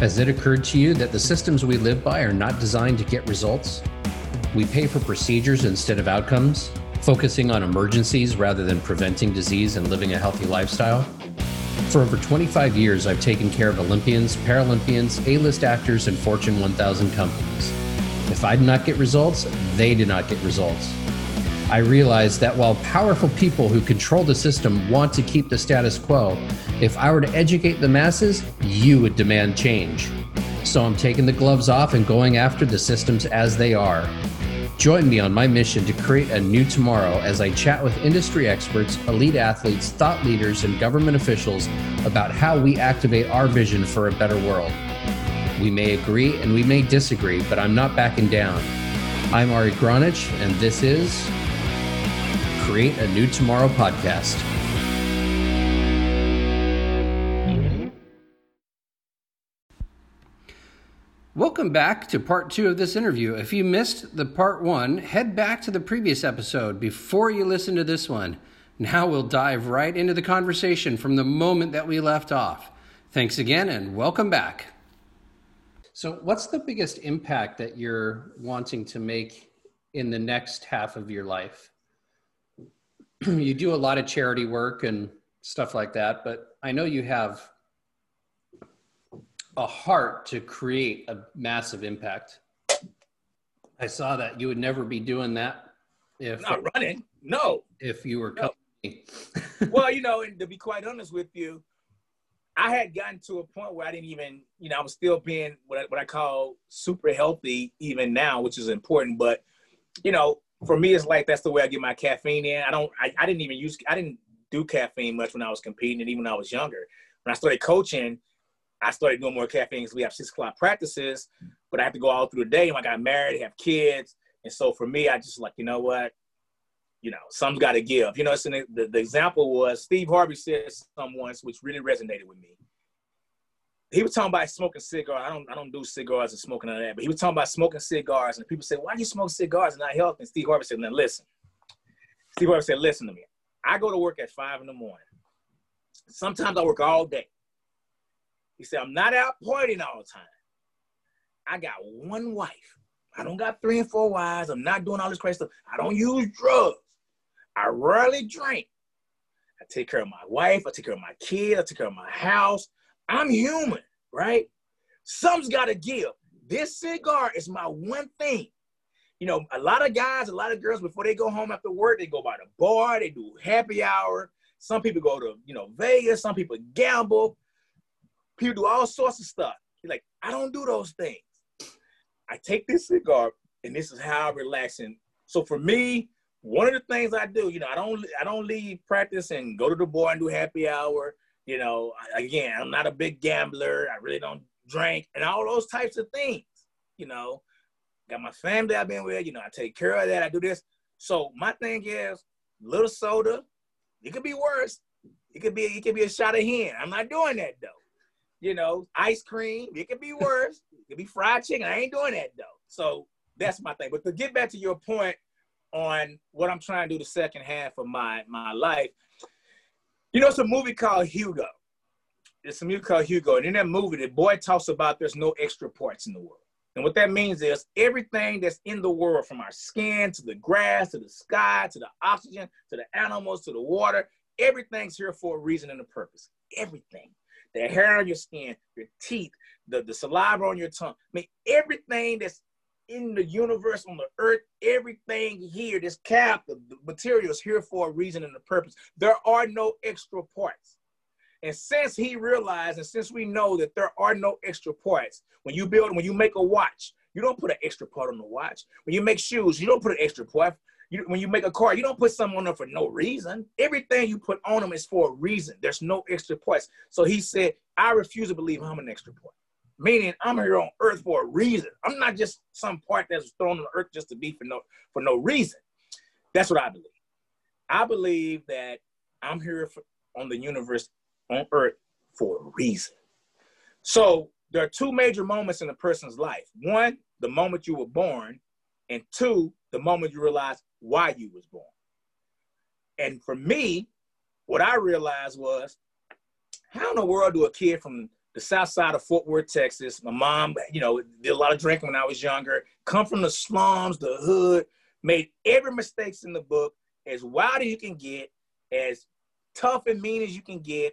Has it occurred to you that the systems we live by are not designed to get results? We pay for procedures instead of outcomes, focusing on emergencies rather than preventing disease and living a healthy lifestyle. For over 25 years, I've taken care of Olympians, Paralympians, A list actors, and Fortune 1000 companies. If I did not get results, they did not get results. I realized that while powerful people who control the system want to keep the status quo, if I were to educate the masses, you would demand change. So I'm taking the gloves off and going after the systems as they are. Join me on my mission to create a new tomorrow as I chat with industry experts, elite athletes, thought leaders, and government officials about how we activate our vision for a better world. We may agree and we may disagree, but I'm not backing down. I'm Ari Gronich, and this is Create a New Tomorrow podcast. Welcome back to part two of this interview. If you missed the part one, head back to the previous episode before you listen to this one. Now we'll dive right into the conversation from the moment that we left off. Thanks again and welcome back. So, what's the biggest impact that you're wanting to make in the next half of your life? you do a lot of charity work and stuff like that, but I know you have a heart to create a massive impact. I saw that you would never be doing that if not running. No, if you were no. well, you know, and to be quite honest with you, I had gotten to a point where I didn't even, you know, I was still being what I, what I call super healthy even now, which is important. But you know, for me, it's like that's the way I get my caffeine in. I don't, I, I didn't even use, I didn't do caffeine much when I was competing, and even when I was younger. When I started coaching, I started doing more caffeine because we have six o'clock practices, but I have to go all through the day. I got married, have kids, and so for me, I just like, you know what, you know, some's got to give. You know, the, the, example was Steve Harvey said some once, which really resonated with me he was talking about smoking cigars. I don't I don't do cigars and smoking and that, but he was talking about smoking cigars, and people say, "Why do you smoke cigars and not healthy?" And Steve Harvey said, "Now listen." Steve Harvey said, "Listen to me. I go to work at five in the morning. Sometimes I work all day." He said, "I'm not out partying all the time. I got one wife. I don't got three and four wives. I'm not doing all this crazy stuff. I don't use drugs. I rarely drink. I take care of my wife. I take care of my kids. I take care of my house." I'm human, right? Some's got to give. This cigar is my one thing. You know, a lot of guys, a lot of girls, before they go home after work, they go by the bar, they do happy hour. Some people go to, you know, Vegas. Some people gamble. People do all sorts of stuff. You're like, I don't do those things. I take this cigar, and this is how I relax. And so for me, one of the things I do, you know, I don't, I don't leave practice and go to the bar and do happy hour. You know, again, I'm not a big gambler. I really don't drink and all those types of things. You know, got my family I've been with. You know, I take care of that. I do this. So my thing is, little soda. It could be worse. It could be it could be a shot of hen. I'm not doing that though. You know, ice cream. It could be worse. it could be fried chicken. I ain't doing that though. So that's my thing. But to get back to your point on what I'm trying to do the second half of my my life, you know, it's a movie called Hugo. It's a movie called Hugo. And in that movie, the boy talks about there's no extra parts in the world. And what that means is everything that's in the world, from our skin to the grass to the sky to the oxygen to the animals to the water, everything's here for a reason and a purpose. Everything. The hair on your skin, your teeth, the, the saliva on your tongue. I mean, everything that's in the universe, on the earth, everything here, this cap, the, the material is here for a reason and a purpose. There are no extra parts. And since he realized, and since we know that there are no extra parts, when you build, when you make a watch, you don't put an extra part on the watch. When you make shoes, you don't put an extra part. You, when you make a car, you don't put something on them for no reason. Everything you put on them is for a reason. There's no extra parts. So he said, I refuse to believe I'm an extra part meaning I'm here on earth for a reason. I'm not just some part that's thrown on earth just to be for no for no reason. That's what I believe. I believe that I'm here for, on the universe on earth for a reason. So there are two major moments in a person's life. One, the moment you were born, and two, the moment you realize why you was born. And for me, what I realized was, how in the world do a kid from the south side of Fort Worth, Texas. My mom, you know, did a lot of drinking when I was younger. Come from the slums, the hood, made every mistakes in the book, as wild as you can get, as tough and mean as you can get.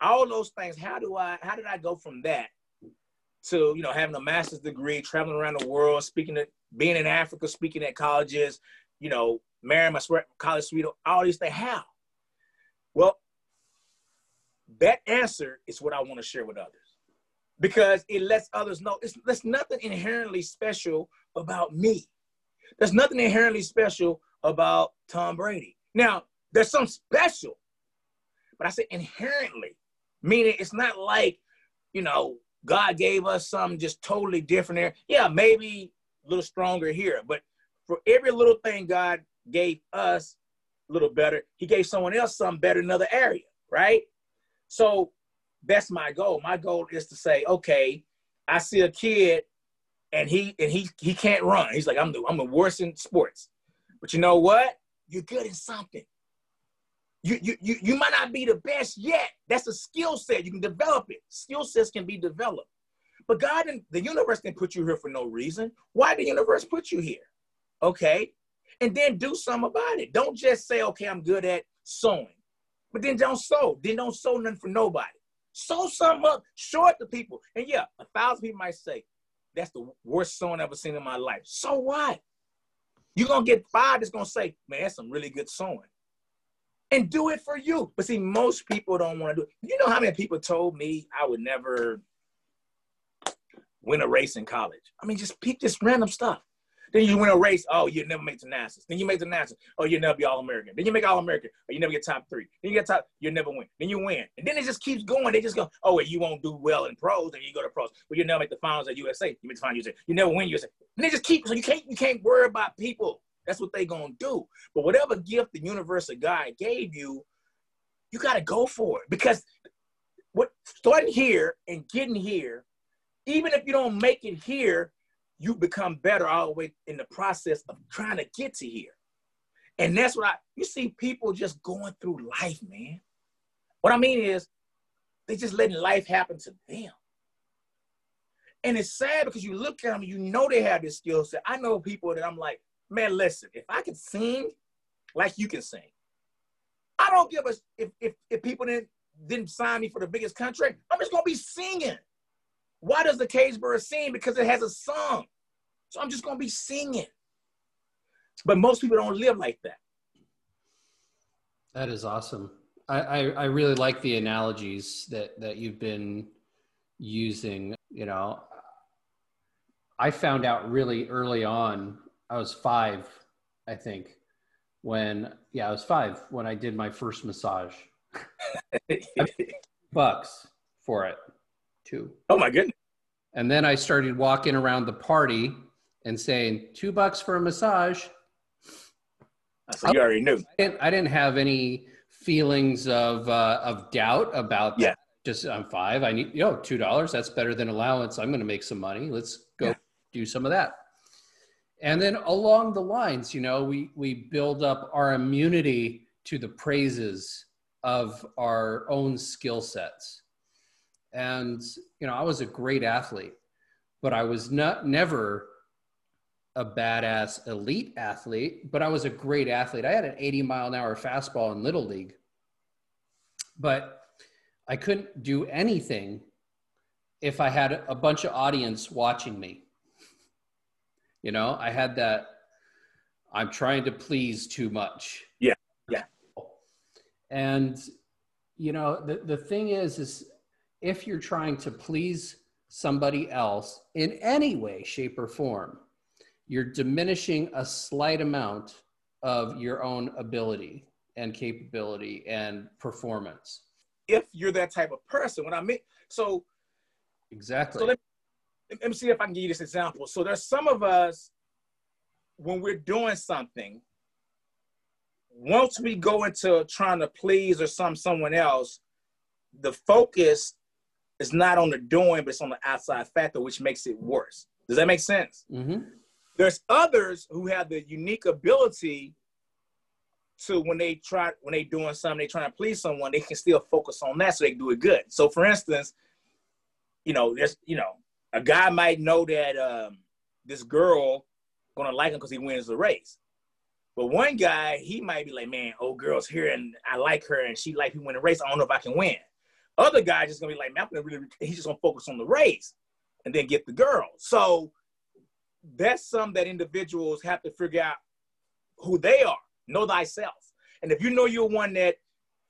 All those things. How do I? How did I go from that to you know having a master's degree, traveling around the world, speaking at, being in Africa, speaking at colleges, you know, marrying my college sweetheart, all these things. How? Well, that answer is what I want to share with others because it lets others know it's, there's nothing inherently special about me. There's nothing inherently special about Tom Brady. Now, there's some special, but I say inherently, meaning it's not like, you know, God gave us something just totally different there. Yeah, maybe a little stronger here, but for every little thing God gave us a little better, He gave someone else something better in another area, right? So that's my goal. My goal is to say, okay, I see a kid and he and he he can't run. He's like, I'm the I'm the worst in sports. But you know what? You're good in something. You, you, you, might not be the best yet. That's a skill set. You can develop it. Skill sets can be developed. But God and the universe didn't put you here for no reason. Why the universe put you here? Okay. And then do something about it. Don't just say, okay, I'm good at sewing. But then don't sew. Then don't sew nothing for nobody. Sew something up, show it to people. And yeah, a thousand people might say, that's the worst sewing I've ever seen in my life. So what? You're gonna get five that's gonna say, man, that's some really good sewing. And do it for you. But see, most people don't want to do it. You know how many people told me I would never win a race in college? I mean, just pick this random stuff. Then you win a race. Oh, you never make the NASA's. Then you make the NASA. Oh, you never be All American. Then you make All American. Or oh, you never get top three. Then you get top. You never win. Then you win. And then it just keeps going. They just go. Oh, wait, you won't do well in pros, and you go to pros. Well, you never make the finals at USA. You make the finals USA. You never win USA. And they just keep. So you can't. You can't worry about people. That's what they gonna do. But whatever gift the universe of God gave you, you gotta go for it because what starting here and getting here, even if you don't make it here, you become better all the way in the process of trying to get to here. And that's what I, you see people just going through life, man. What I mean is, they just letting life happen to them. And it's sad because you look at them, you know they have this skill set. I know people that I'm like, man, listen, if I can sing like you can sing, I don't give a if if, if people didn't didn't sign me for the biggest contract, I'm just gonna be singing. Why does the cage bird sing? Because it has a song. So I'm just gonna be singing. But most people don't live like that. That is awesome. I, I, I really like the analogies that that you've been using. You know, I found out really early on. I was five, I think, when yeah, I was five when I did my first massage. bucks for it too. Oh my goodness. And then I started walking around the party and saying, two bucks for a massage. So you already knew. I didn't, I didn't have any feelings of, uh, of doubt about yeah. Just I'm five. I need, you know, $2. That's better than allowance. I'm going to make some money. Let's go yeah. do some of that. And then along the lines, you know, we, we build up our immunity to the praises of our own skill sets. And, you know, I was a great athlete, but I was not never a badass elite athlete, but I was a great athlete. I had an 80 mile an hour fastball in little league, but I couldn't do anything if I had a bunch of audience watching me. You know, I had that I'm trying to please too much. Yeah. Yeah. And you know, the the thing is is if you're trying to please somebody else in any way, shape, or form, you're diminishing a slight amount of your own ability and capability and performance. If you're that type of person, when I mean, so exactly. So let me, let me see if I can give you this example. So there's some of us when we're doing something, once we go into trying to please or some someone else, the focus is not on the doing, but it's on the outside factor, which makes it worse. Does that make sense? Mm-hmm. There's others who have the unique ability to when they try when they doing something, they trying to please someone, they can still focus on that so they can do it good. So for instance, you know, there's, you know, a guy might know that um, this girl gonna like him because he wins the race. But one guy, he might be like, man, old girl's here and I like her and she like me win the race. I don't know if I can win. Other guy just gonna be like, man, I'm gonna really, he's just gonna focus on the race and then get the girl. So that's some that individuals have to figure out who they are. Know thyself. And if you know you're one that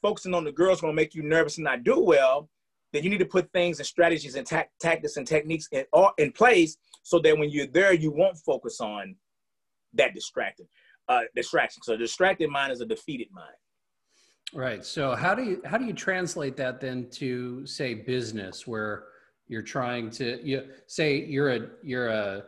focusing on the girls gonna make you nervous and not do well, then you need to put things and strategies and ta- tactics and techniques in, all, in place so that when you're there, you won't focus on that distracting uh, distraction. So a distracted mind is a defeated mind. Right. So how do you how do you translate that then to say business where you're trying to you say you're a you're a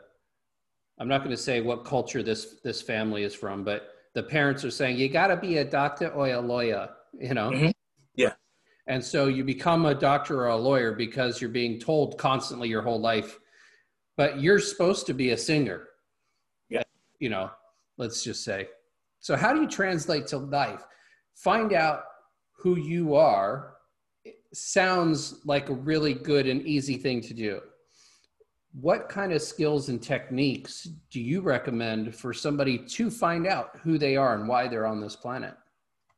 I'm not going to say what culture this this family is from, but the parents are saying you got to be a doctor or a lawyer, you know. Mm-hmm. Yeah. And so you become a doctor or a lawyer because you're being told constantly your whole life, but you're supposed to be a singer. Yeah. You know, let's just say. So how do you translate to life? Find out who you are sounds like a really good and easy thing to do. What kind of skills and techniques do you recommend for somebody to find out who they are and why they're on this planet?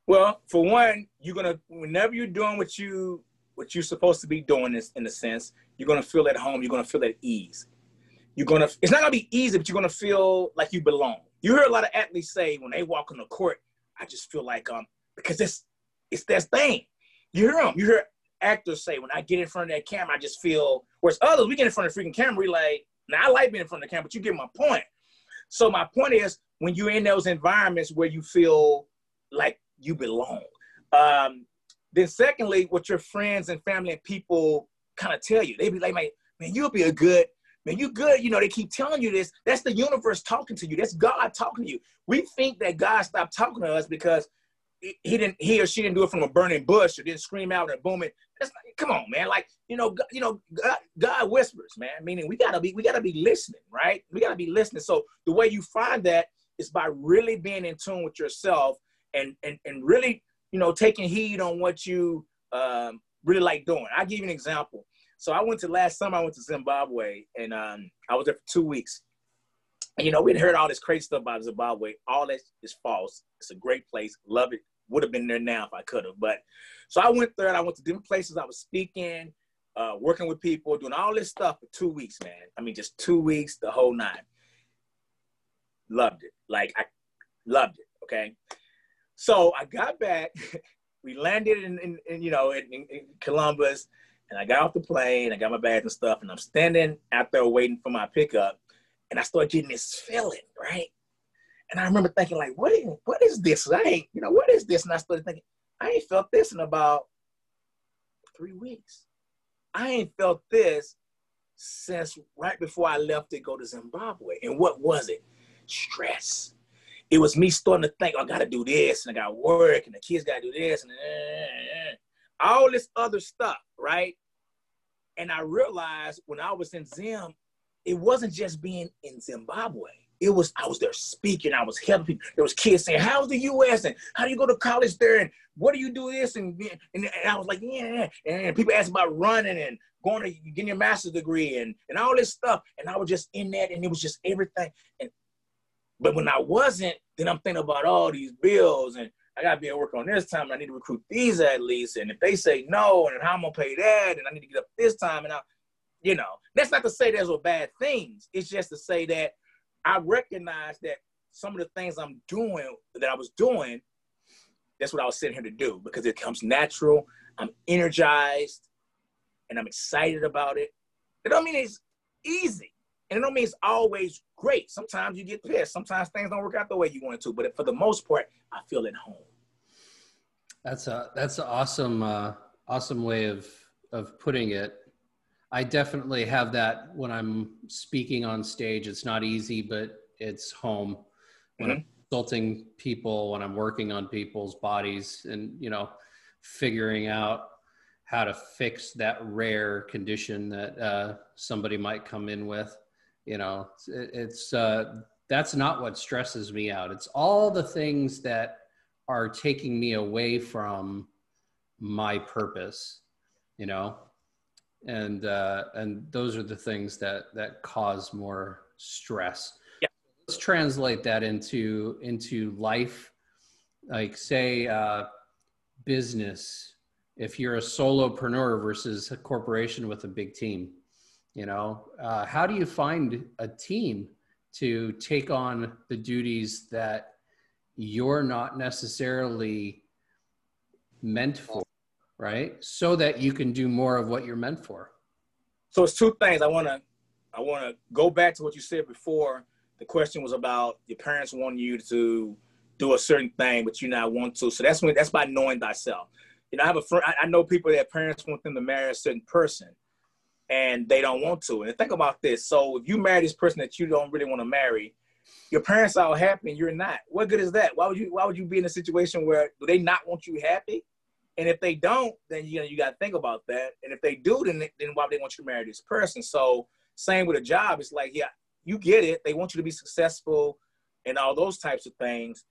Well, for one, you're gonna whenever you're doing what you what you're supposed to be doing this in a sense, you're gonna feel at home, you're gonna feel at ease. You're gonna it's not gonna be easy, but you're gonna feel like you belong. You hear a lot of athletes say when they walk on the court, I just feel like um because it's it's that thing. You hear them. You hear actors say when I get in front of that camera, I just feel. Whereas others, we get in front of the freaking camera, we like. Now I like being in front of the camera, but you get my point. So my point is, when you're in those environments where you feel like you belong, um, then secondly, what your friends and family and people kind of tell you, they be like, man, man, you'll be a good man, you good. You know, they keep telling you this. That's the universe talking to you. That's God talking to you. We think that God stopped talking to us because he didn't, he or she didn't do it from a burning bush or didn't scream out and boom it. That's not, come on, man. Like, you know, you know, God, God whispers, man. Meaning we gotta be, we gotta be listening, right? We gotta be listening. So the way you find that is by really being in tune with yourself and and and really, you know, taking heed on what you um, really like doing. I'll give you an example. So I went to last summer. I went to Zimbabwe, and um, I was there for two weeks. And you know, we'd heard all this crazy stuff about Zimbabwe. All that is false. It's a great place. Love it. Would have been there now if I could have. But so I went there, and I went to different places. I was speaking, uh, working with people, doing all this stuff for two weeks, man. I mean, just two weeks, the whole nine. Loved it. Like I loved it. Okay. So I got back. we landed in, in, in you know, in, in Columbus and I got off the plane, I got my bags and stuff, and I'm standing out there waiting for my pickup, and I start getting this feeling, right? And I remember thinking, like, what is, what is this? I ain't, you know, what is this? And I started thinking, I ain't felt this in about three weeks. I ain't felt this since right before I left to go to Zimbabwe. And what was it? Stress. It was me starting to think, oh, I gotta do this, and I gotta work, and the kids gotta do this, and uh, all this other stuff, right? And I realized when I was in Zim, it wasn't just being in Zimbabwe. It was I was there speaking. I was helping people. There was kids saying, "How's the U.S. and how do you go to college there and what do you do this?" And and, and I was like, "Yeah." And people asked about running and going to getting your master's degree and and all this stuff. And I was just in that, and it was just everything. And but when I wasn't, then I'm thinking about all these bills and I gotta be at work on this time. And I need to recruit these at least. And if they say no, and how I'm gonna pay that, and I need to get up this time, and I, you know, that's not to say there's no bad things. It's just to say that I recognize that some of the things I'm doing that I was doing, that's what I was sitting here to do because it comes natural. I'm energized, and I'm excited about it. It don't mean it's easy, and it don't mean it's always great. Sometimes you get pissed. Sometimes things don't work out the way you want to. But for the most part, I feel at home. That's a that's an awesome uh, awesome way of of putting it. I definitely have that when I'm speaking on stage. It's not easy, but it's home. When mm-hmm. I'm consulting people, when I'm working on people's bodies, and you know, figuring out how to fix that rare condition that uh, somebody might come in with you know it's uh, that's not what stresses me out it's all the things that are taking me away from my purpose you know and uh, and those are the things that that cause more stress. Yeah. Let's translate that into into life, like say uh, business. If you're a solopreneur versus a corporation with a big team, you know, uh, how do you find a team to take on the duties that you're not necessarily meant for? right? So that you can do more of what you're meant for. So it's two things. I want to I want to go back to what you said before. The question was about your parents wanting you to do a certain thing, but you not want to. So that's when that's by knowing thyself. You know, I have a friend. I know people that parents want them to marry a certain person, and they don't want to. And think about this. So if you marry this person that you don't really want to marry, your parents are happy and you're not. What good is that? Why would you? Why would you be in a situation where do they not want you happy? And if they don't, then you know you got to think about that. And if they do, then then why would they want you to marry this person? So same with a job. It's like yeah, you get it. They want you to be successful and all those types of things,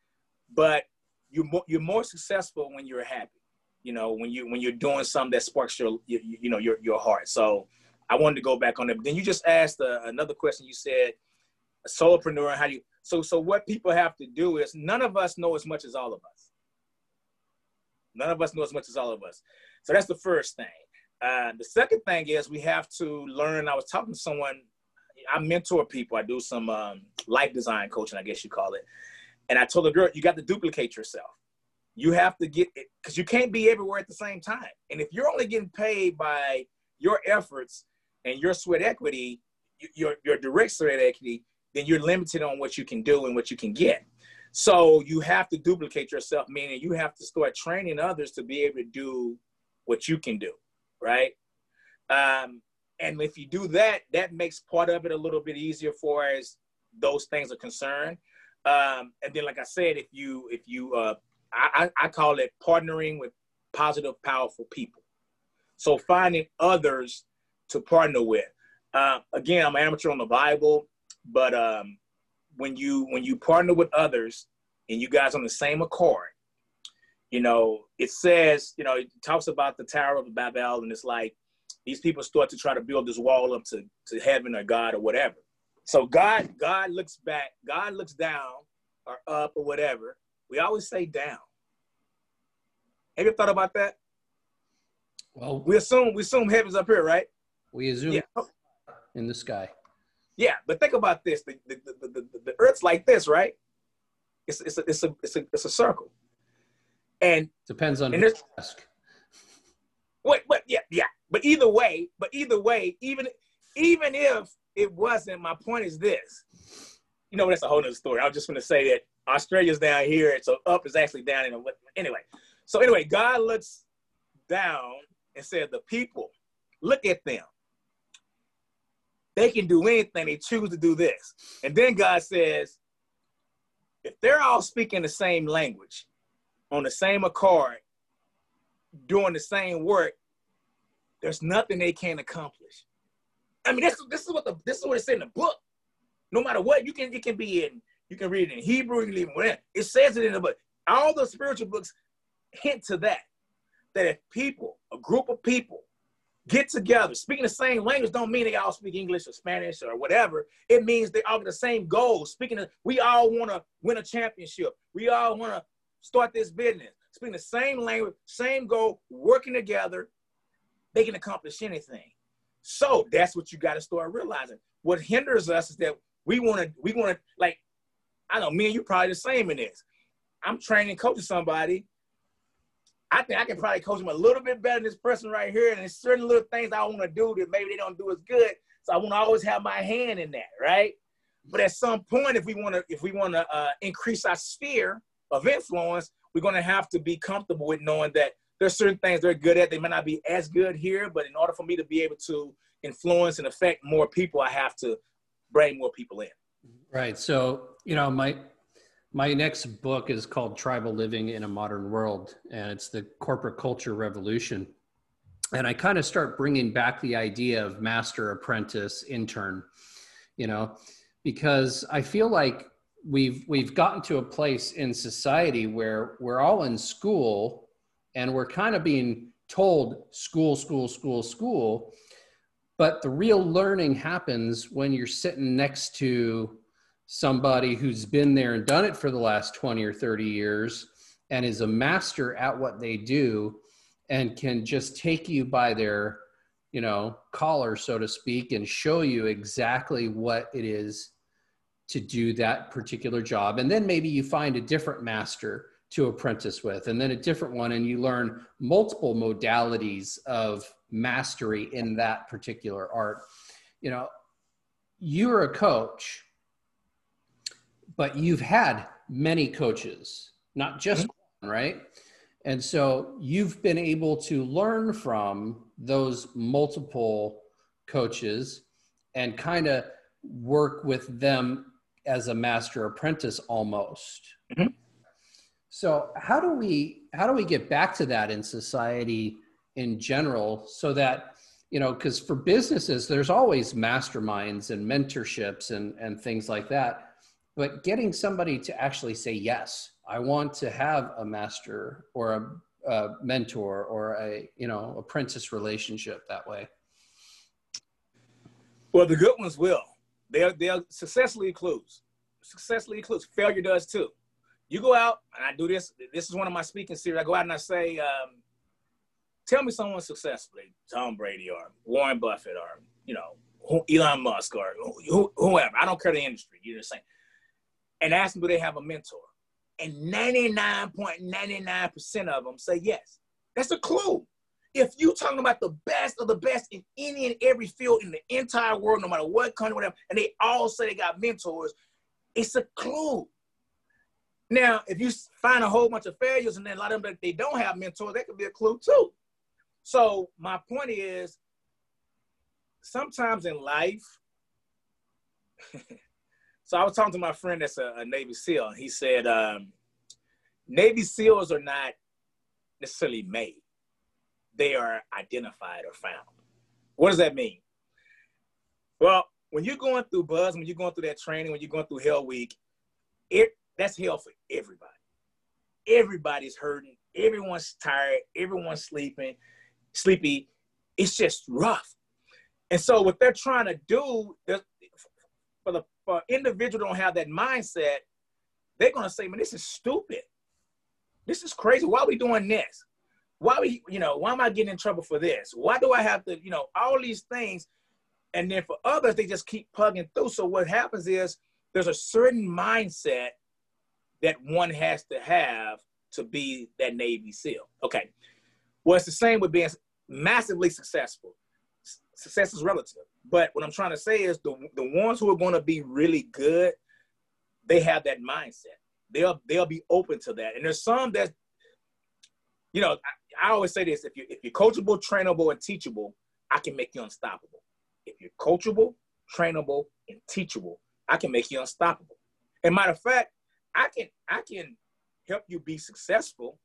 but you're more, you're more successful when you're happy. You know, when you when you're doing something that sparks your you, you know your your heart. So I wanted to go back on that. But then you just asked uh, another question. You said a solopreneur. How do you? So so what people have to do is none of us know as much as all of us None of us know as much as all of us. So that's the first thing. Uh, the second thing is we have to learn. I was talking to someone. I mentor people. I do some um, life design coaching, I guess you call it. And I told the girl, you got to duplicate yourself. You have to get it because you can't be everywhere at the same time. And if you're only getting paid by your efforts and your sweat equity, your your direct sweat equity, then you're limited on what you can do and what you can get. So you have to duplicate yourself, meaning you have to start training others to be able to do what you can do, right? Um, and if you do that, that makes part of it a little bit easier for as those things are concerned. Um, and then, like I said, if you if you uh, I, I call it partnering with positive, powerful people. So finding others to partner with. Uh, again, I'm an amateur on the Bible, but um, when you when you partner with others and you guys on the same accord, you know, it says, you know, it talks about the Tower of Babel, and it's like these people start to try to build this wall up to, to heaven or God or whatever. So God, God looks back, God looks down or up or whatever. We always say down. Have you thought about that? Well, we assume we assume heaven's up here, right? We assume yeah. in the sky. Yeah, but think about this: the the, the, the, the Earth's like this, right? It's it's a, it's a it's a it's a circle, and depends on and who ask. Wait, but yeah, yeah. But either way, but either way, even even if it wasn't, my point is this. You know, that's a whole other story. I was just going to say that Australia's down here, so up is actually down in. A, anyway, so anyway, God looks down and said, "The people, look at them they can do anything. They choose to do this. And then God says, if they're all speaking the same language, on the same accord, doing the same work, there's nothing they can't accomplish. I mean, this, this is what the this is what it said in the book. No matter what, you can it can be in you can read it in Hebrew, you can read it, whatever. it says it in the book. All the spiritual books hint to that. That if people, a group of people, get together. Speaking the same language don't mean they all speak English or Spanish or whatever. It means they all get the same goals. Speaking of, we all want to win a championship. We all want to start this business. Speaking the same language, same goal, working together, they can accomplish anything. So that's what you got to start realizing. What hinders us is that we want to, we want to, like, I know me and you probably the same in this. I'm training, coaching somebody, I think I can probably coach them a little bit better than this person right here. And there's certain little things I want to do that maybe they don't do as good. So I want to always have my hand in that, right? But at some point, if we want to, if we want to uh, increase our sphere of influence, we're going to have to be comfortable with knowing that there's certain things they're good at. They may not be as good here, but in order for me to be able to influence and affect more people, I have to bring more people in. Right. So you know, my my next book is called Tribal Living in a Modern World, and it's the corporate culture revolution. And I kind of start bringing back the idea of master, apprentice, intern, you know, because I feel like we've we've gotten to a place in society where we're all in school and we're kind of being told school, school, school, school, But the real learning happens when you're sitting next to somebody who's been there and done it for the last 20 or 30 years and is a master at what they do and can just take you by their you know collar so to speak and show you exactly what it is to do that particular job. And then maybe you find a different master to apprentice with and then a different one and you learn multiple modalities of mastery in that particular art. You know you're a coach but you've had many coaches, not just mm-hmm. one, right? And so you've been able to learn from those multiple coaches and kind of work with them as a master apprentice almost. Mm-hmm. So how do we how do we get back to that in society in general so that you know because for businesses there's always masterminds and mentorships and and things like that but getting somebody to actually say yes i want to have a master or a, a mentor or a you know apprentice relationship that way. Well the good ones will. They'll they'll successfully close successfully close failure does too. You go out and i do this this is one of my speaking series. I go out and i say um, tell me someone successfully. Tom brady or warren buffett or you know elon musk or whoever. I don't care the industry. You're just saying and ask them do they have a mentor. And 99.99% of them say yes. That's a clue. If you talking about the best of the best in any and every field in the entire world, no matter what country, whatever, and they all say they got mentors, it's a clue. Now, if you find a whole bunch of failures and then a lot of them that they don't have mentors, that could be a clue too. So my point is, sometimes in life, So I was talking to my friend that's a, a Navy SEAL. He said, um, Navy SEALs are not necessarily made. They are identified or found. What does that mean? Well, when you're going through BUD/S, when you're going through that training, when you're going through Hell Week, it that's hell for everybody. Everybody's hurting. Everyone's tired. Everyone's sleeping, sleepy. It's just rough. And so what they're trying to do for the for individual don't have that mindset, they're gonna say, man, this is stupid. This is crazy. Why are we doing this? Why are we, you know, why am I getting in trouble for this? Why do I have to, you know, all these things? And then for others, they just keep plugging through. So what happens is there's a certain mindset that one has to have to be that Navy SEAL. Okay. Well, it's the same with being massively successful. Success is relative. But what I'm trying to say is the the ones who are going to be really good, they have that mindset. They'll they'll be open to that. And there's some that, you know, I, I always say this: if you if you're coachable, trainable, and teachable, I can make you unstoppable. If you're coachable, trainable, and teachable, I can make you unstoppable. And matter of fact, I can I can help you be successful.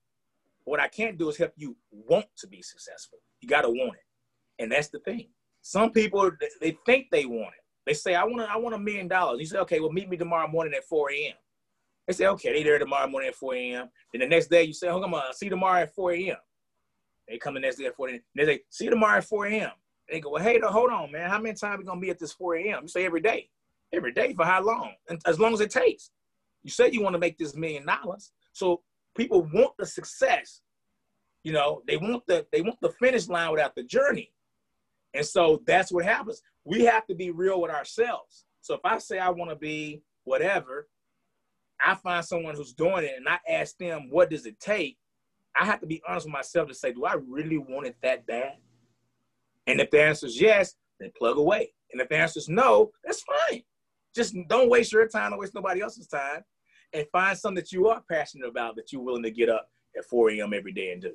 What I can't do is help you want to be successful. You got to want it, and that's the thing. Some people they think they want it. They say, I want I want a million dollars. You say, okay, well, meet me tomorrow morning at 4 a.m. They say, okay, they there tomorrow morning at 4 a.m. Then the next day you say, oh, come on, see you tomorrow at 4 a.m. They come the next day at 4 a.m. They say, see you tomorrow at 4 a.m. They go, well, hey, hold on, man. How many times are we gonna be at this 4 a.m.? You say every day. Every day for how long? And as long as it takes. You said you want to make this million dollars. So people want the success. You know, they want the they want the finish line without the journey. And so that's what happens. We have to be real with ourselves. So if I say I want to be whatever, I find someone who's doing it and I ask them, what does it take? I have to be honest with myself to say, do I really want it that bad? And if the answer is yes, then plug away. And if the answer is no, that's fine. Just don't waste your time, don't waste nobody else's time, and find something that you are passionate about that you're willing to get up at 4 a.m. every day and do.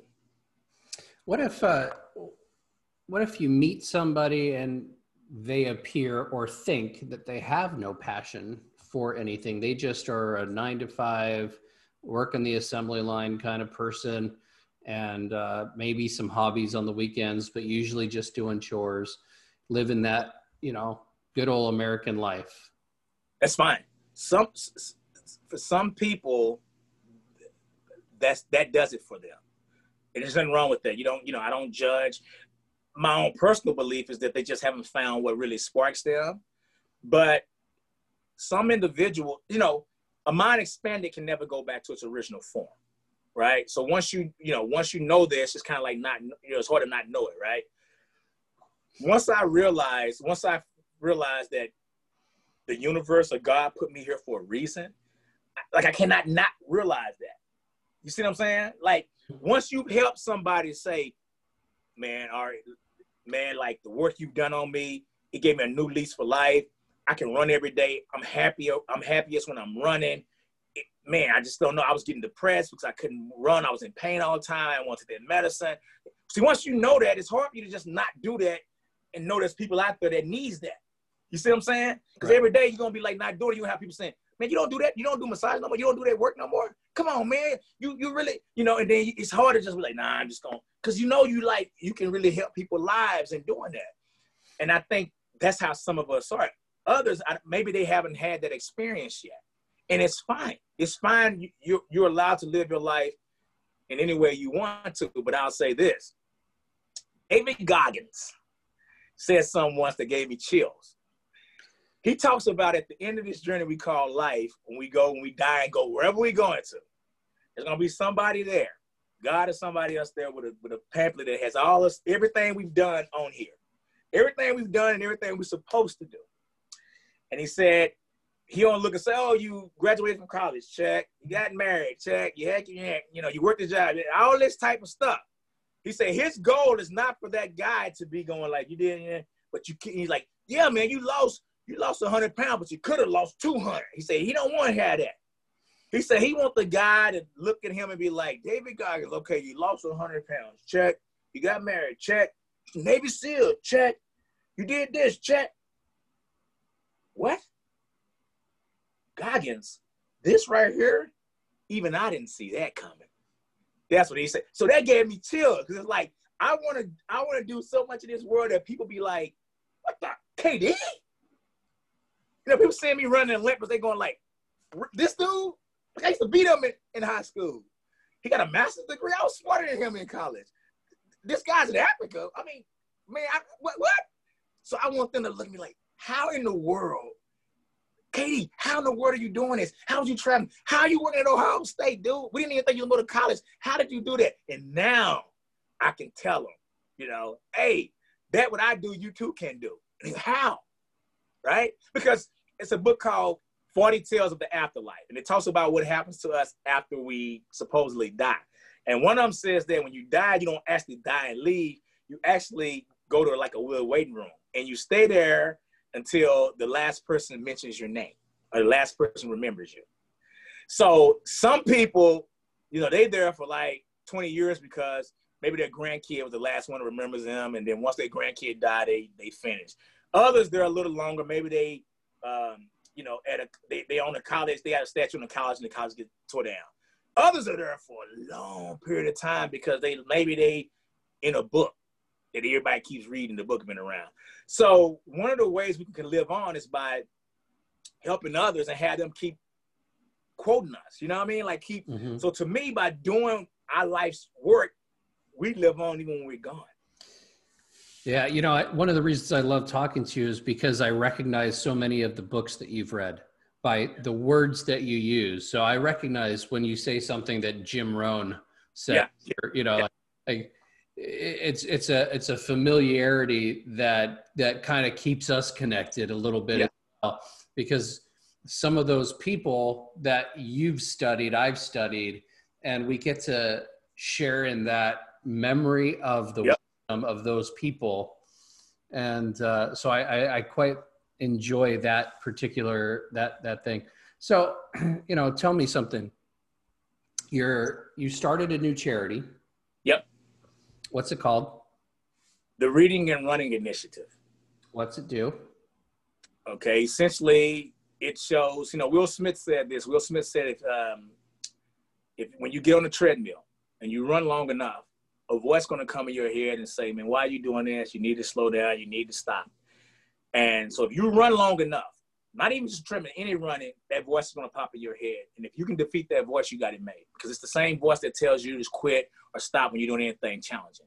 What if uh, what if you meet somebody and they appear or think that they have no passion for anything? They just are a nine to five, work in the assembly line kind of person, and uh, maybe some hobbies on the weekends, but usually just doing chores, living that, you know, good old American life. That's fine. Some for some people, that's that does it for them. There's nothing wrong with that. You don't, you know, I don't judge my own personal belief is that they just haven't found what really sparks them. But some individual, you know, a mind expanded can never go back to its original form, right? So once you, you know, once you know this, it's kind of like not, you know, it's hard to not know it, right? Once I realized, once I realized that the universe or God put me here for a reason, like I cannot not realize that. You see what I'm saying? Like once you help somebody say, man, all right, man, like the work you've done on me, it gave me a new lease for life. I can run every day. I'm happier. I'm happiest when I'm running. It, man, I just don't know. I was getting depressed because I couldn't run. I was in pain all the time. I wanted that medicine. See, once you know that, it's hard for you to just not do that and know there's people out there that needs that. You see what I'm saying? Because right. every day you're gonna be like not doing it. You have people saying, "Man, you don't do that. You don't do massage no more. You don't do that work no more. Come on, man. You you really, you know." And then it's hard to just be like, "Nah, I'm just gonna," because you know you like you can really help people's lives in doing that. And I think that's how some of us are. Others, maybe they haven't had that experience yet, and it's fine. It's fine. You're you're allowed to live your life in any way you want to. But I'll say this: David Goggins said something once that gave me chills he talks about at the end of this journey we call life, when we go, when we die and go wherever we're going to, there's gonna be somebody there. God is somebody else there with a with a pamphlet that has all us everything we've done on here. Everything we've done and everything we're supposed to do. And he said, he don't look and say, oh, you graduated from college, check. You got married, check. You had, you, had, you know, you worked a job, all this type of stuff. He said his goal is not for that guy to be going like you did, but you. He's like, yeah, man, you lost you lost 100 pounds, but you could have lost 200. He said he don't want to have that. He said he want the guy to look at him and be like, David Goggins, okay, you lost 100 pounds, check. You got married, check. Navy SEAL, check. You did this, check. What? Goggins, this right here, even I didn't see that coming. That's what he said. So that gave me chills because it's like I want to, I want to do so much in this world that people be like, "What the KD? You know, people seeing me running in Olympics, they going like, this dude, I used to beat him in, in high school. He got a master's degree. I was smarter than him in college. This guy's in Africa. I mean, man, I, what, what? So I want them to look at me like, how in the world, Katie, how in the world are you doing this? How did you travel? How are you working at Ohio State, dude? We didn't even think you would go to college. How did you do that? And now I can tell them, you know, hey, that what I do, you too can do. How? Right? Because it's a book called 40 Tales of the Afterlife, and it talks about what happens to us after we supposedly die. And one of them says that when you die, you don't actually die and leave. You actually go to like a little waiting room, and you stay there until the last person mentions your name or the last person remembers you. So some people, you know, they there for like 20 years because maybe their grandkid was the last one who remembers them, and then once their grandkid died, they they finish. Others, they're a little longer. Maybe they, um, you know, at a they, they own a college, they got a statue in the college, and the college gets tore down. Others are there for a long period of time because they maybe they in a book that everybody keeps reading. The book been around. So one of the ways we can live on is by helping others and have them keep quoting us. You know what I mean? Like keep. Mm-hmm. So to me, by doing our life's work, we live on even when we're gone. Yeah, you know, one of the reasons I love talking to you is because I recognize so many of the books that you've read by the words that you use. So I recognize when you say something that Jim Rohn said, yeah. you know, yeah. like, it's it's a it's a familiarity that that kind of keeps us connected a little bit yeah. well, because some of those people that you've studied, I've studied, and we get to share in that memory of the yep of those people. And uh, so I, I, I quite enjoy that particular, that, that thing. So, you know, tell me something. You're, you started a new charity. Yep. What's it called? The Reading and Running Initiative. What's it do? Okay, essentially, it shows. You know, Will Smith said this. Will Smith said if um, if when you get on the treadmill and you run long enough, a voice going to come in your head and say, man, why are you doing this? You need to slow down. You need to stop. And so if you run long enough, not even just trimming, any running, that voice is going to pop in your head. And if you can defeat that voice, you got it made. Because it's the same voice that tells you to quit or stop when you're doing anything challenging.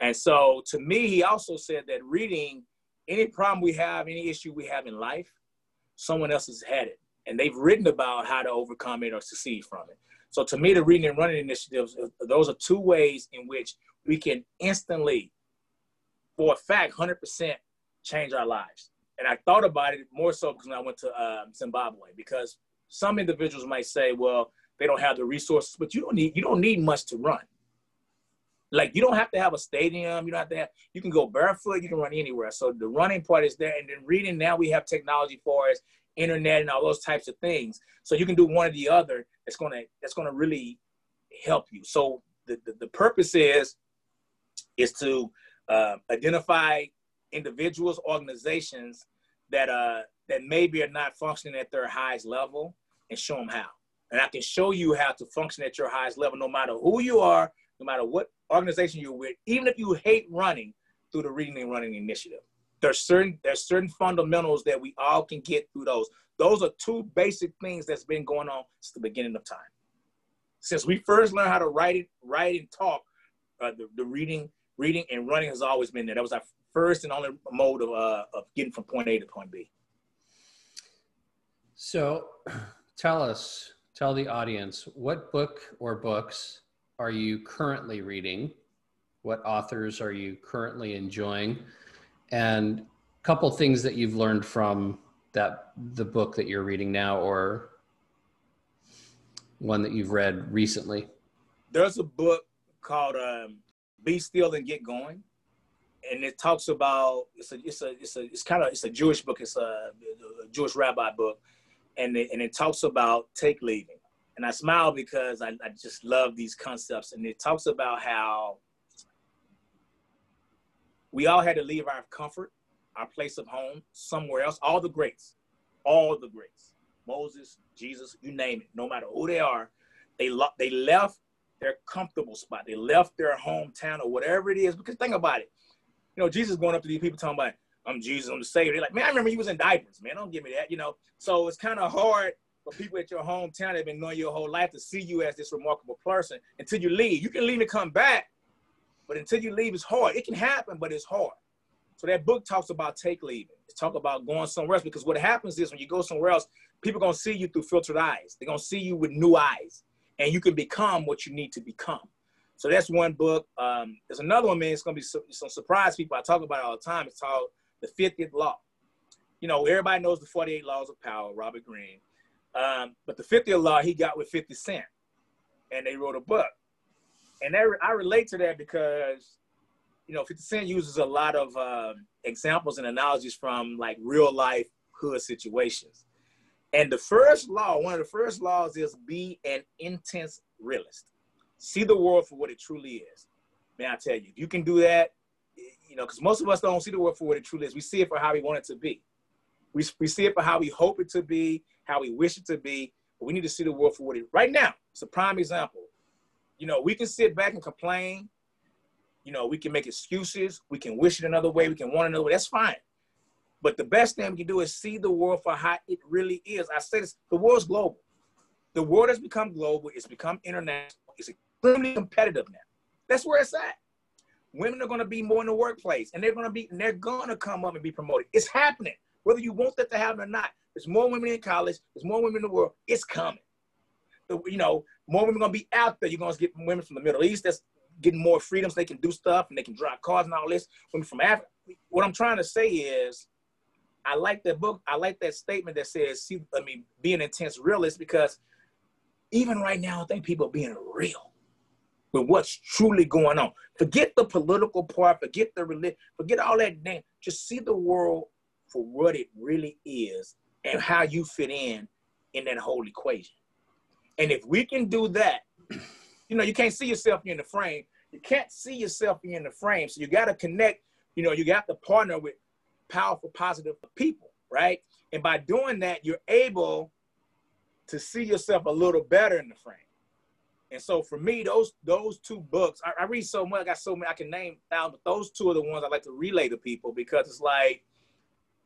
And so to me, he also said that reading any problem we have, any issue we have in life, someone else has had it. And they've written about how to overcome it or succeed from it. So to me, the reading and running initiatives, those are two ways in which we can instantly, for a fact, 100% change our lives. And I thought about it more so because when I went to uh, Zimbabwe, because some individuals might say, well, they don't have the resources, but you don't need you don't need much to run. Like you don't have to have a stadium. You don't have to have. You can go barefoot. You can run anywhere. So the running part is there, and then reading. Now we have technology for us, internet, and all those types of things. So you can do one or the other. It's gonna that's gonna really help you. So the the, the purpose is is to uh, identify individuals, organizations that uh that maybe are not functioning at their highest level, and show them how. And I can show you how to function at your highest level, no matter who you are, no matter what organization you're with, even if you hate running through the Reading and Running Initiative. There's certain there's certain fundamentals that we all can get through those. Those are two basic things that's been going on since the beginning of time. Since we first learned how to write it, write and talk, uh, the, the reading, reading and running has always been there. That was our first and only mode of, uh, of getting from point A to point B. So, tell us, tell the audience, what book or books are you currently reading? What authors are you currently enjoying? And a couple things that you've learned from that the book that you're reading now or one that you've read recently. There's a book called um, "Be Still and Get Going," and it talks about it's a it's a it's a it's kind of it's a Jewish book. It's a, a Jewish rabbi book, and it, and it talks about take leaving and I smile because I, I just love these concepts. And it talks about how we all had to leave our comfort, our place of home, somewhere else. All the greats, all the greats, Moses, Jesus, you name it. No matter who they are, they lo- they left their comfortable spot. They left their hometown or whatever it is. Because think about it, you know, Jesus going up to these people talking about, "I'm Jesus, I'm the Savior." They're like, "Man, I remember he was in diapers, man. Don't give me that," you know. So it's kind of hard for people at your hometown that have been knowing your whole life to see you as this remarkable person until you leave. You can leave and come back, but until you leave, it's hard. It can happen, but it's hard. So that book talks about take leaving. It's talk about going somewhere else because what happens is when you go somewhere else, people gonna see you through filtered eyes. They're gonna see you with new eyes, and you can become what you need to become. So that's one book. Um, there's another one, man. It's gonna be some, some surprise people. I talk about it all the time. It's called The 50th Law. You know, everybody knows the 48 Laws of Power, Robert Greene. Um, but the 50th law he got with 50 Cent, and they wrote a book. And that, I relate to that because, you know, 50 Cent uses a lot of uh, examples and analogies from like real life hood situations. And the first law, one of the first laws is be an intense realist. See the world for what it truly is. Man, I tell you, if you can do that, you know, because most of us don't see the world for what it truly is. We see it for how we want it to be. We, we see it for how we hope it to be how we wish it to be, but we need to see the world for what it is. Right now, it's a prime example. You know, we can sit back and complain. You know, we can make excuses. We can wish it another way. We can want another way. That's fine. But the best thing we can do is see the world for how it really is. I say this, the world's global. The world has become global. It's become international. It's extremely competitive now. That's where it's at. Women are going to be more in the workplace and they're going to be, and they're to come up and be promoted. It's happening, whether you want that to happen or not. There's more women in college. There's more women in the world. It's coming. You know, more women gonna be out there. You're gonna get women from the Middle East that's getting more freedoms. They can do stuff and they can drive cars and all this. Women from Africa. What I'm trying to say is, I like that book. I like that statement that says, "See, I mean, be an intense realist," because even right now, I think people are being real with what's truly going on. Forget the political part. Forget the religion. Forget all that. Damn. Just see the world for what it really is and how you fit in in that whole equation. And if we can do that, you know, you can't see yourself in the frame. You can't see yourself in the frame. So you got to connect, you know, you got to partner with powerful, positive people, right? And by doing that, you're able to see yourself a little better in the frame. And so for me, those those two books, I, I read so much, I got so many I can name down, but those two are the ones I like to relay to people because it's like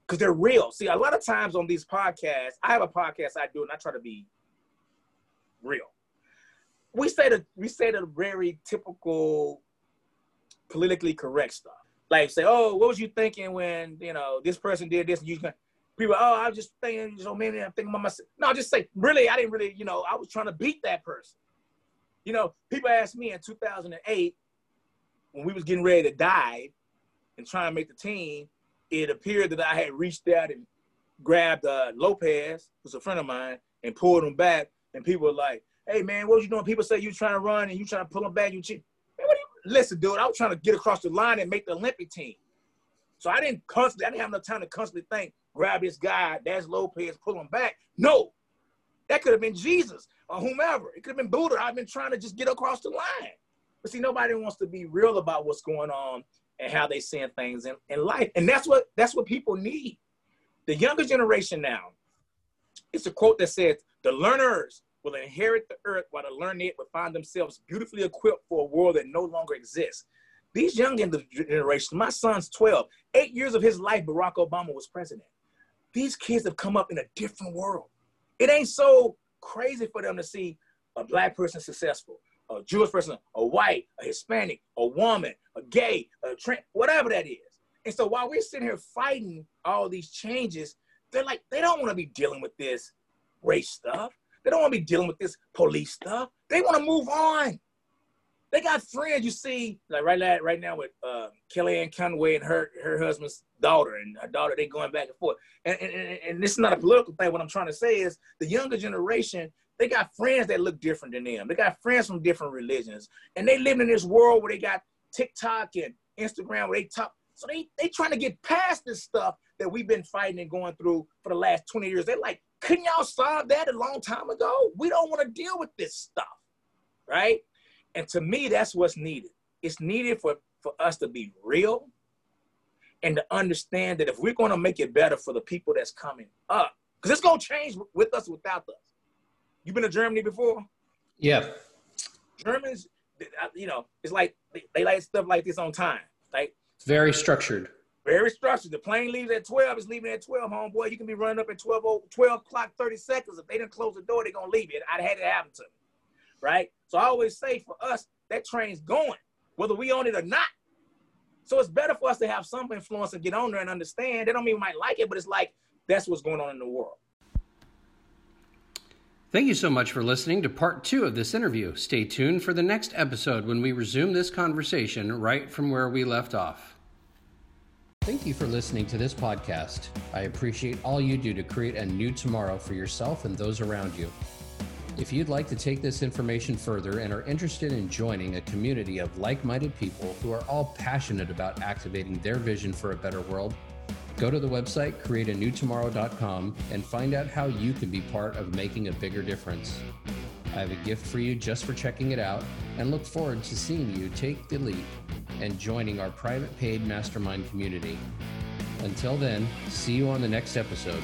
because they're real. See, a lot of times on these podcasts, I have a podcast I do, and I try to be real. We say the we say the very typical politically correct stuff. Like say, oh, what was you thinking when you know this person did this? And you people, oh, I was just thinking, you know, maybe I'm thinking about myself. No, just say, really, I didn't really, you know, I was trying to beat that person. You know, people asked me in 2008 when we was getting ready to die and trying to make the team. It appeared that I had reached out and grabbed uh, Lopez, who's a friend of mine, and pulled him back. And people were like, "Hey man, what you doing?" People say you trying to run and you trying to pull him back. You cheat. Man, what you? Listen, dude, I was trying to get across the line and make the Olympic team. So I didn't constantly, I didn't have enough time to constantly think, grab this guy, that's Lopez, pull him back. No, that could have been Jesus or whomever. It could have been Buddha. I've been trying to just get across the line. But see, nobody wants to be real about what's going on and how they seeing things in, in life. And that's what that's what people need. The younger generation now, it's a quote that says, the learners will inherit the earth while the learned will find themselves beautifully equipped for a world that no longer exists. These young generations, my son's 12, eight years of his life, Barack Obama was president. These kids have come up in a different world. It ain't so crazy for them to see a black person successful, a Jewish person, a white, a Hispanic, a woman, a gay, a trans, whatever that is. And so while we're sitting here fighting all these changes, they're like, they don't want to be dealing with this race stuff. They don't want to be dealing with this police stuff. They want to move on. They got friends you see, like right now, right now with uh, Kellyanne Conway and her her husband's daughter and her daughter. They going back and forth. And, and, and this is not a political thing. What I'm trying to say is the younger generation. They got friends that look different than them. They got friends from different religions, and they live in this world where they got TikTok and Instagram where they talk. So they they trying to get past this stuff that we've been fighting and going through for the last 20 years. They're like, couldn't y'all solve that a long time ago? We don't want to deal with this stuff, right? And to me, that's what's needed. It's needed for, for us to be real and to understand that if we're going to make it better for the people that's coming up, because it's going to change with us without us. You been to Germany before? Yeah. Germans, uh, you know, it's like they, they like stuff like this on time. Like it's very structured. Very structured. The plane leaves at 12, it's leaving at 12, homeboy. You can be running up at 12, 12 o'clock, 30 seconds. If they didn't close the door, they're going to leave it. I'd had it happen to me right? So I always say for us, that train's going, whether we own it or not. So it's better for us to have some influence and get on there and understand. They don't mean we might like it, but it's like that's what's going on in the world. Thank you so much for listening to part two of this interview. Stay tuned for the next episode when we resume this conversation right from where we left off. Thank you for listening to this podcast. I appreciate all you do to create a new tomorrow for yourself and those around you. If you'd like to take this information further and are interested in joining a community of like minded people who are all passionate about activating their vision for a better world, go to the website createanewtomorrow.com and find out how you can be part of making a bigger difference. I have a gift for you just for checking it out and look forward to seeing you take the leap and joining our private paid mastermind community. Until then, see you on the next episode.